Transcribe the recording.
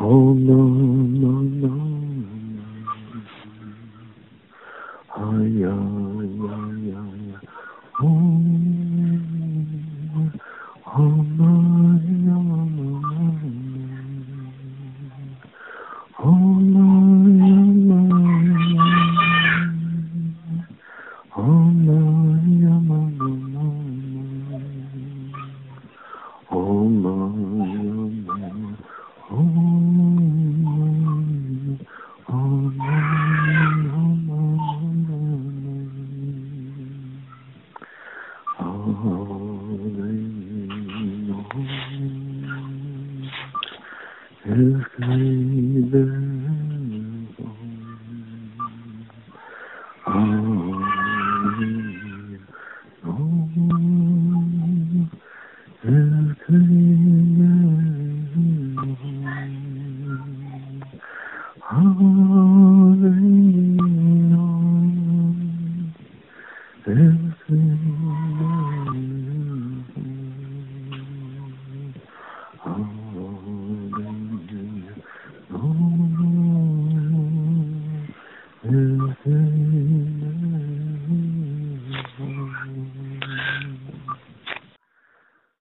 Oh no no no Ay ay ay ay Oh Oh no Oh Hallelujah.